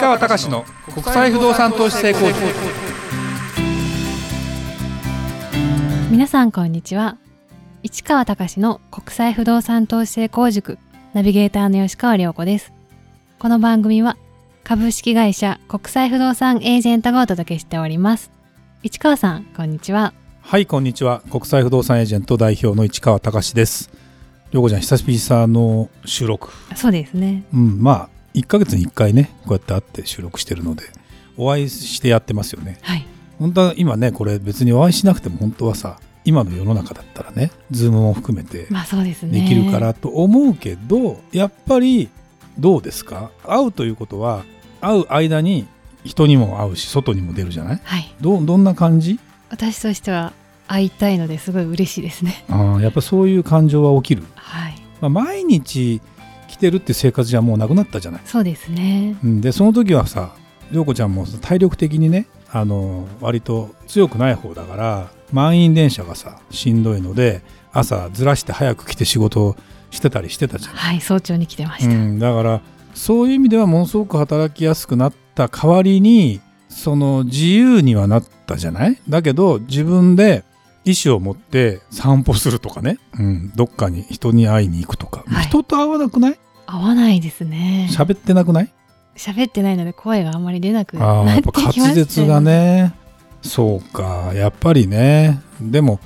川隆の国際不動産投資成功塾。皆さんこんにちは。市川隆の国際不動産投資成功塾。ナビゲーターの吉川良子です。この番組は株式会社国際不動産エージェントがお届けしております。市川さんこんにちは。はいこんにちは。国際不動産エージェント代表の市川隆です。良子ちゃん久しぶりさの収録。そうですね。うんまあ1ヶ月に1回ねこうやって会って収録してるのでお会いしてやってますよね。はい。本当は今ねこれ別にお会いしなくても本当はさ今の世の中だったらねズームも含めてまあそうですね。できるからと思うけど、やっぱりどうですか？会うということは会う間に人にも会うし外にも出るじゃない？はい。どどんな感じ？私としては会いたいのですごい嬉しいですね。あーやっぱそういう感情は起きる、はい。まあ、毎日来てるって生活じゃもうなくなったじゃない、そうですね。うん、でその時はさ涼子ちゃんも体力的にねあの割と強くない方だから満員電車がさしんどいので朝ずらして早く来て仕事してたりしてたじゃない。はい早朝に来てました、うん、だからそういう意味ではものすごく働きやすくなった代わりにその自由にはなったじゃない。だけど自分で意思を持って散歩するとかね、うん、どっかに人に会いに行くとか、はい。人と会わなくない？会わないですね。喋ってなくない？喋ってないので声があんまり出なくああなっやってぱきましたよ滑舌がね。そうか。やっぱりね。でも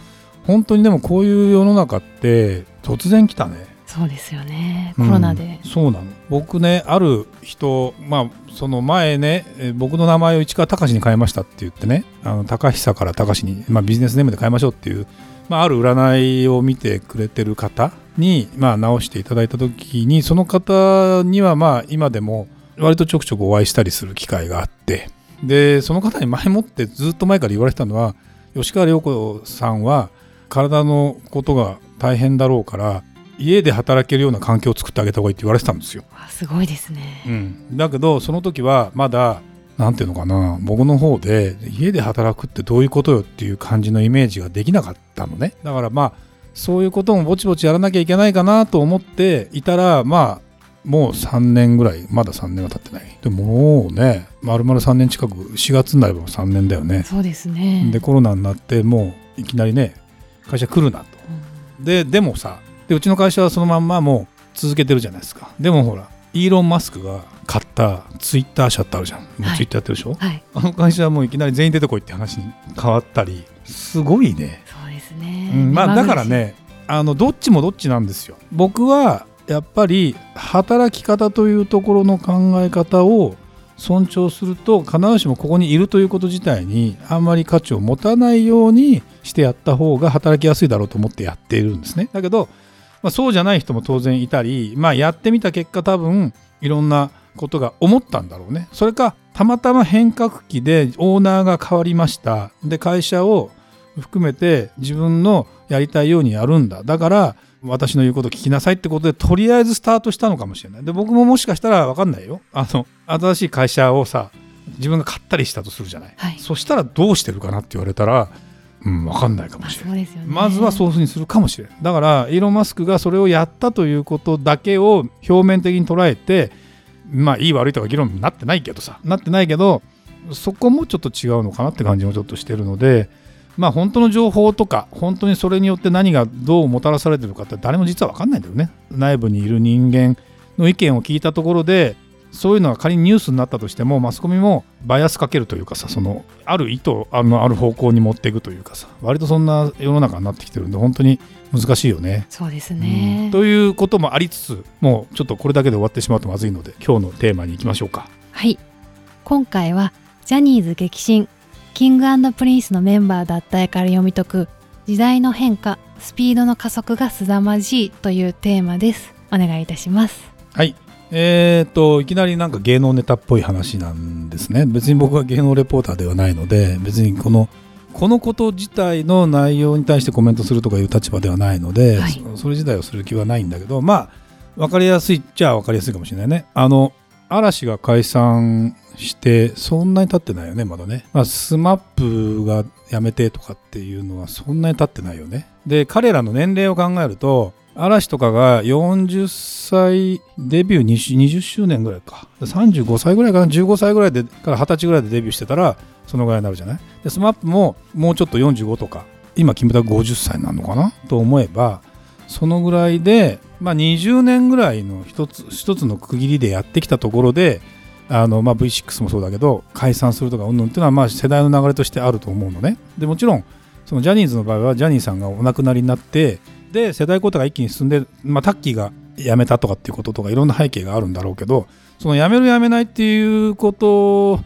本当にでもこういう世の中って突然来たねそうですよね。コロナで、うんそうなの。僕ねある人まあその前ねえー僕の名前を市川隆に変えましたって言ってねあの高久から隆に、まあ、ビジネスネームで変えましょうっていう、まあ、ある占いを見てくれてる方に、まあ、直していただいた時にその方にはまあ今でも割とちょくちょくお会いしたりする機会があってでその方に前もってずっと前から言われてたのは吉川涼子さんは体のことが大変だろうから家で働けるような環境を作ってあげた方がいいって言われてたんですよ。わすごいですね、うん、だけどその時はまだなんていうのかな僕の方で家で働くってどういうことよっていう感じのイメージができなかったのね。だからまあそういうこともぼちぼちやらなきゃいけないかなと思っていたらまあもう3年ぐらいまだ3年は経ってない。でももうね丸々3年近く4月になれば3年だよね。そうですね。でコロナになってもういきなりね会社来るなと。うん。ででもさでうちの会社はそのまんまもう続けてるじゃないですか。でもほらイーロン・マスクが買ったツイッター社ってあるじゃん。もうはいツイッターやってるでしょ、はい。あの会社はもういきなり全員出てこいって話に変わったり。すごいね、そうですね、うん、まあだからねあのどっちもどっちなんですよ。僕はやっぱり働き方というところの考え方を尊重すると必ずしもここにいるということ自体にあんまり価値を持たないようにしてやった方が働きやすいだろうと思ってやっているんですね。だけど、まあ、そうじゃない人も当然いたり、まあ、やってみた結果多分いろんなことが思ったんだろうね。それかたまたま変革期でオーナーが変わりました。で会社を含めて自分のやりたいようにやるんだ。だから私の言うこと聞きなさいってことでとりあえずスタートしたのかもしれない。で僕ももしかしたら分かんないよ。あの新しい会社をさ自分が買ったりしたとするじゃない、はい。そしたらどうしてるかなって言われたらうん分かんないかもまあしれないね。まずはそういうふうにするかもしれないだからイーロン・マスクがそれをやったということだけを表面的に捉えてまあいい悪いとか議論になってないけどさなってないけどそこもちょっと違うのかなって感じもちょっとしてるのでまあ本当の情報とか本当にそれによって何がどうもたらされてるかって誰も実は分かんないんだよね。内部にいる人間の意見を聞いたところでそういうのが仮にニュースになったとしてもマスコミもバイアスかけるというかさそのある意図あのある方向に持っていくというかさ割とそんな世の中になってきてるんで本当に難しいよね。そうですうんね、ということもありつつもうちょっとこれだけで終わってしまうとまずいので今日のテーマに行きましょうか。はい今回はジャニーズ激震キングプリンスのメンバー脱退から読み解く時代の変化スピードの加速が凄まじいというテーマですお願いいたしますはい。えー、といきなりなんか芸能ネタっぽい話なんですね。別に僕は芸能レポーターではないので別にこのこのこと自体の内容に対してコメントするとかいう立場ではないので、はい。そそれ自体をする気はないんだけどまあ分かりやすいっちゃ分かりやすいかもしれないね。あの嵐が解散してそんなに経ってないよねまだね、まあ、スマップが辞めてとかっていうのはそんなに経ってないよね。で彼らの年齢を考えると嵐とかが40歳デビュー 20, 周年ぐらいか。35歳ぐらいかな。15歳ぐらいでから20歳ぐらいでデビューしてたらそのぐらいになるじゃない？で SMAP ももうちょっと45とか今キムタク50歳なのかな？と思えばそのぐらいで、まあ、20年ぐらいの一つ一つの区切りでやってきたところであの、まあ、V6 もそうだけど解散するとかうんぬんっていうのはまあ世代の流れとしてあると思うのね。でもちろんそのジャニーズの場合はジャニーさんがお亡くなりになってで世代交代が一気に進んで、まあ、タッキーが辞めたとかっていうこととかいろんな背景があるんだろうけどその辞める辞めないっていうこと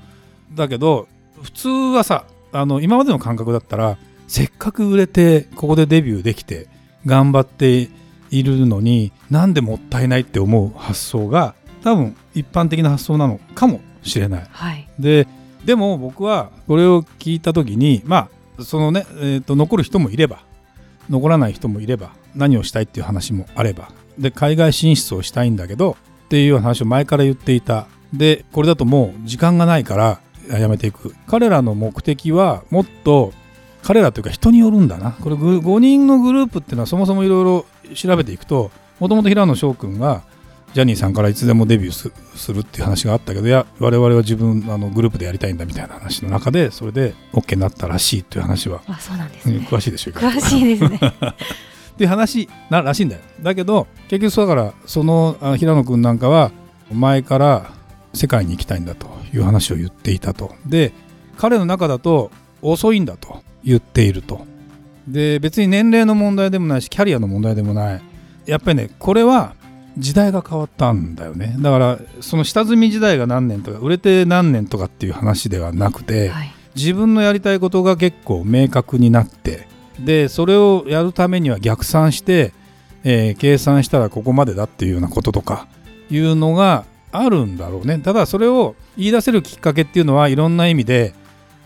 だけど普通はさあの今までの感覚だったらせっかく売れてここでデビューできて頑張っているのになんでもったいないって思う発想が多分一般的な発想なのかもしれない。はい、ででも僕はこれを聞いた時にまあそのね、えー、と残る人もいれば残らない人もいれば何をしたいっていう話もあればで海外進出をしたいんだけどっていう話を前から言っていた。でこれだともう時間がないからやめていく。彼らの目的はもっと彼らというか人によるんだな。これ5人のグループっていうのはそもそもいろいろ調べていくともともと平野翔君がジャニーさんからいつでもデビューするっていう話があったけどいや我々は自分あのグループでやりたいんだみたいな話の中でそれで OK になったらしいっていう話はあそうなんです、ね、詳しいでしょう詳しいですね。っていう話ならしいんだよ。だけど結局そうだからその平野君なんかは前から世界に行きたいんだという話を言っていたと。で彼の中だと遅いんだと言っていると。で別に年齢の問題でもないしキャリアの問題でもない。やっぱりねこれは時代が変わったんだよね。だからその下積み時代が何年とか売れて何年とかっていう話ではなくて、はい、自分のやりたいことが結構明確になってでそれをやるためには逆算して、えー、計算したらここまでだっていうようなこととかいうのがあるんだろうね。ただそれを言い出せるきっかけっていうのはいろんな意味で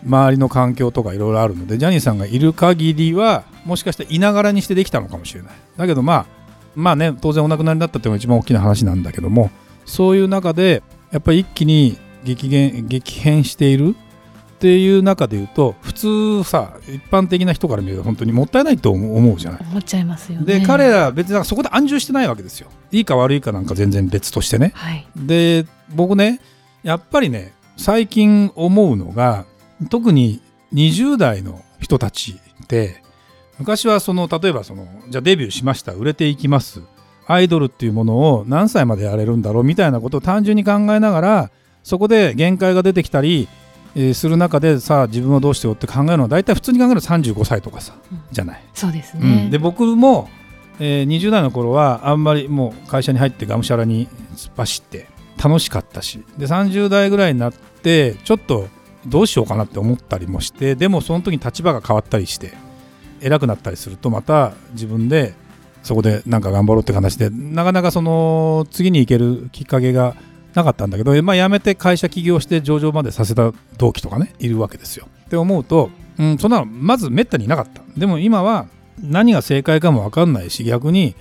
周りの環境とかいろいろあるのでジャニーさんがいる限りはもしかしたらいながらにしてできたのかもしれない。だけどまあまあね当然お亡くなりになったっていうのが一番大きな話なんだけどもそういう中でやっぱり一気に激減激変しているっていう中で言うと普通さ一般的な人から見ると本当にもったいないと思うじゃない。思っちゃいますよね。で彼ら別にそこで安住してないわけですよ。いいか悪いかなんか全然別としてね、はい、で僕ねやっぱりね最近思うのが特に20代の人たちって昔はその例えばそのじゃあデビューしました売れていきますアイドルっていうものを何歳までやれるんだろうみたいなことを単純に考えながらそこで限界が出てきたり、えー、する中でさあ自分はどうしてよって考えるのは大体普通に考えると35歳とかさ、うん、じゃない。そうですね、うん、で僕も、えー、20代の頃はあんまりもう会社に入ってがむしゃらに突っ走って楽しかったしで30代ぐらいになってちょっとどうしようかなって思ったりもしてでもその時に立場が変わったりして偉くなったりするとまた自分でそこでなんか頑張ろうって話でなかなかその次に行けるきっかけがなかったんだけど、まあ、辞めて会社起業して上場までさせた同期とかねいるわけですよ。って思うと、うん、そんなのまずめったにいなかった。でも今は何が正解かも分かんないし逆に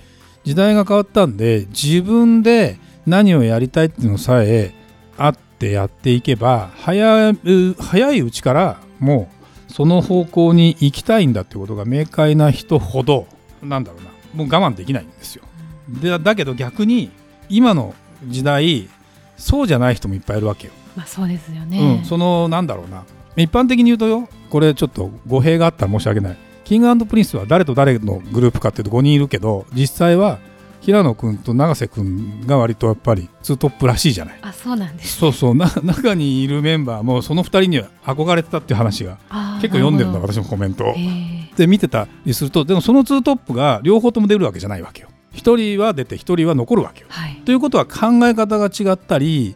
時代が変わったんで自分で何をやりたいっていうのさえあってやっていけば早早いうちからもうその方向に行きたいんだってことが明快な人ほどなんだろうなもう我慢できないんですよ。でだけど逆に今の時代そうじゃない人もいっぱいいるわけよ、まあ、そうですよね、うん、そのなんだろうな。一般的に言うとよこれちょっと語弊があったら申し訳ない。キングプリンスは誰と誰のグループかっていうと5人いるけど実際は平野君と永瀬君が割とやっぱりツートップらしいじゃないあそうなんです、ね、そうそうな 中にいるメンバーもその2人には憧れてたっていう話が結構読んでるんだ私もコメントを。で見てたりするとでもそのツートップが両方とも出るわけじゃないわけよ。1人は出て1人は残るわけよ。はい、ということは考え方が違ったり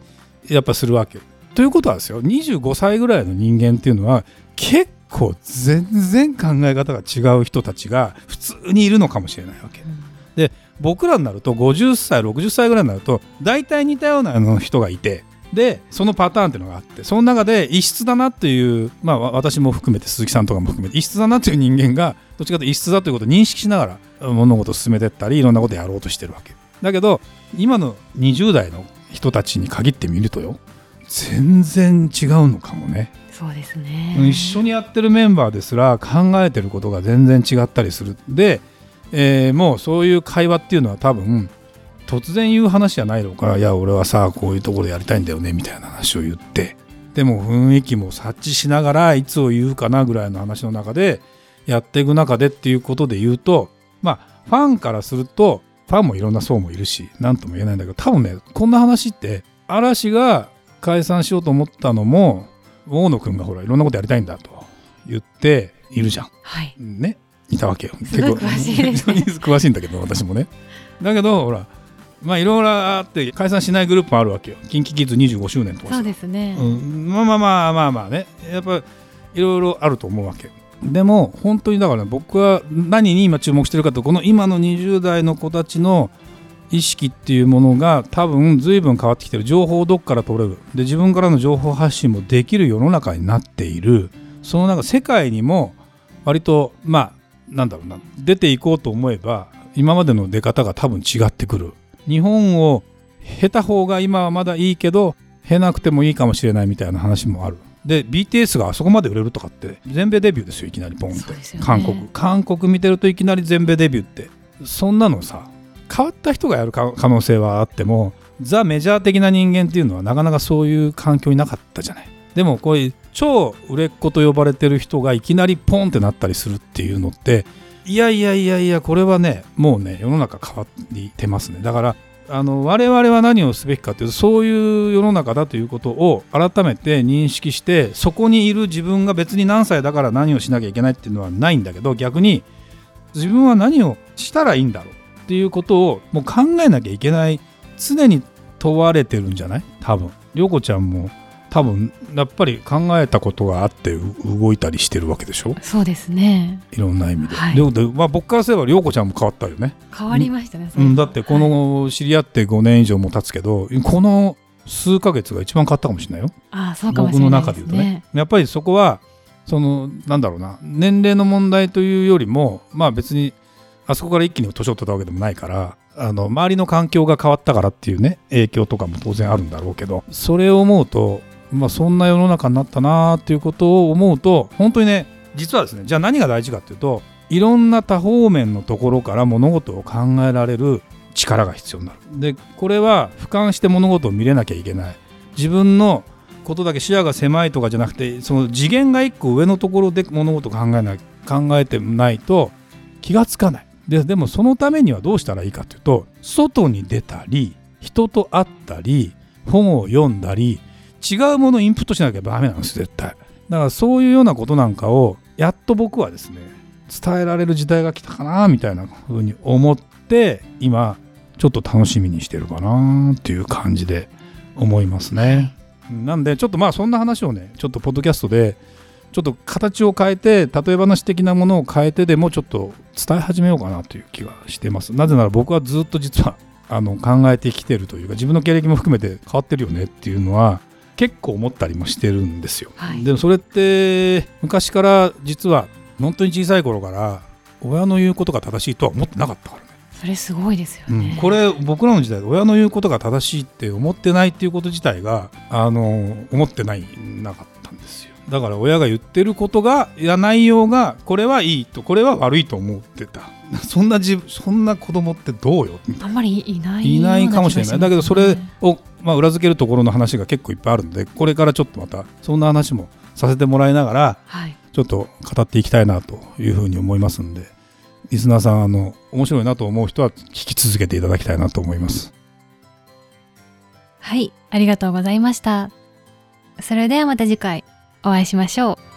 やっぱするわけよ。ということはですよ25歳ぐらいの人間っていうのは結構全然考え方が違う人たちが普通にいるのかもしれないわけ。うん、で僕らになると50歳60歳ぐらいになると大体似たような人がいてでそのパターンっていうのがあってその中で異質だなっていうまあ私も含めて鈴木さんとかも含めて異質だなっていう人間がどっちかというと異質だということを認識しながら物事を進めていったりいろんなことをやろうとしてるわけ。だけど今の20代の人たちに限ってみるとよ全然違うのかもね。そうですね。一緒にやってるメンバーですら考えてることが全然違ったりする。でえーもうそういう会話っていうのは多分突然言う話じゃないのから「いや俺はさこういうところでやりたいんだよね」みたいな話を言ってでも雰囲気も察知しながらいつを言うかなぐらいの話の中でやっていく中でっていうことで言うとまあファンからするとファンもいろんな層もいるし何とも言えないんだけど多分ねこんな話って嵐が解散しようと思ったのも大野くんがほらいろんなことやりたいんだと言っているじゃん。はい。ねいたわけよ。すごい詳しいですね結構。詳しいんだけど私もね。だけどほらまあいろいろあって解散しないグループもあるわけよ。キンキキッズ25周年とかさ。そうですね。うん、まあまあまあまあまあね。やっぱいろいろあると思うわけでも本当にだから、ね、僕は何に今注目してるかとこの今の20代の子たちの意識っていうものが多分随分変わってきてる。情報をどっから取れる。で自分からの情報発信もできる世の中になっている。そのなんか世界にも割とまあなんだろうな。出ていこうと思えば今までの出方が多分違ってくる。日本を経た方が今はまだいいけど経なくてもいいかもしれないみたいな話もある。で BTS があそこまで売れるとかって全米デビューですよいきなりポンって、ね。韓国。韓国見てるといきなり全米デビューって。そんなのさ変わった人がやるか可能性はあってもザ・メジャー的な人間っていうのはなかなかそういう環境になかったじゃないでもこういう超売れっ子と呼ばれてる人がいきなりポンってなったりするっていうのっていやいやいやいやこれはねもうね世の中変わってますね。だからあの我々は何をすべきかというとそういう世の中だということを改めて認識してそこにいる自分が別に何歳だから何をしなきゃいけないっていうのはないんだけど逆に自分は何をしたらいいんだろうっていうことをもう考えなきゃいけない。常に問われてるんじゃない？多分。涼子ちゃんも多分やっぱり考えたことがあってう動いたりしてるわけでしょ？そうですね。いろんな意味で、はい。ででまあ、僕からすれば涼子ちゃんも変わったよね。変わりましたね。うん、だってこはい。の知り合って5年以上も経つけど、この数ヶ月が一番変わったかもしれないよ。ああ、そうかもし僕のれない中で言うとね。やっぱりそこはそのなんだろうな。年齢の問題というよりもまあ別にあそこから一気に年を取ったわけでもないからあの周りの環境が変わったからっていうね影響とかも当然あるんだろうけどそれを思うと、まあ、そんな世の中になったなっていうことを思うと本当にね実はですねじゃあ何が大事かっていうといろんな多方面のところから物事を考えられる力が必要になる。でこれは俯瞰して物事を見れなきゃいけない。自分のことだけ視野が狭いとかじゃなくてその次元が一個上のところで物事を考えない考えてないと気がつかないででもそのためにはどうしたらいいかというと外に出たり人と会ったり本を読んだり違うものをインプットしなきゃダメなんです絶対だからそういうようなことなんかをやっと僕はですね伝えられる時代が来たかなみたいな風に思って今ちょっと楽しみにしてるかなっていう感じで思いますね。なんでちょっとまあそんな話をねちょっとポッドキャストでちょっと形を変えて例え話的なものを変えてでもちょっと伝え始めようかなという気がしてますなぜなら僕はずっと実はあの考えてきてるというか自分の経歴も含めて変わってるよねっていうのは結構思ったりもしてるんですよ、はい。でもそれって昔から実は本当に小さい頃から親の言うことが正しいとは思ってなかったからね。それすごいですようん。ね。これ僕らの時代で親の言うことが正しいって思ってないっていうこと自体があの思ってないなかったんですよだから親が言ってることがいや内容がこれはいいとこれは悪いと思ってた。そんな自分そんな子供ってどうよ？あんまりいないいないかもしれない。だけどそれをを、まあ、裏付けるところの話が結構いっぱいあるのでこれからちょっとまたそんな話もさせてもらいながらはい。ちょっと語っていきたいなというふうに思いますんでリスナーさんあの面白いなと思う人は聞き続けていただきたいなと思います。はい。ありがとうございました。それではまた次回お会いしましょう。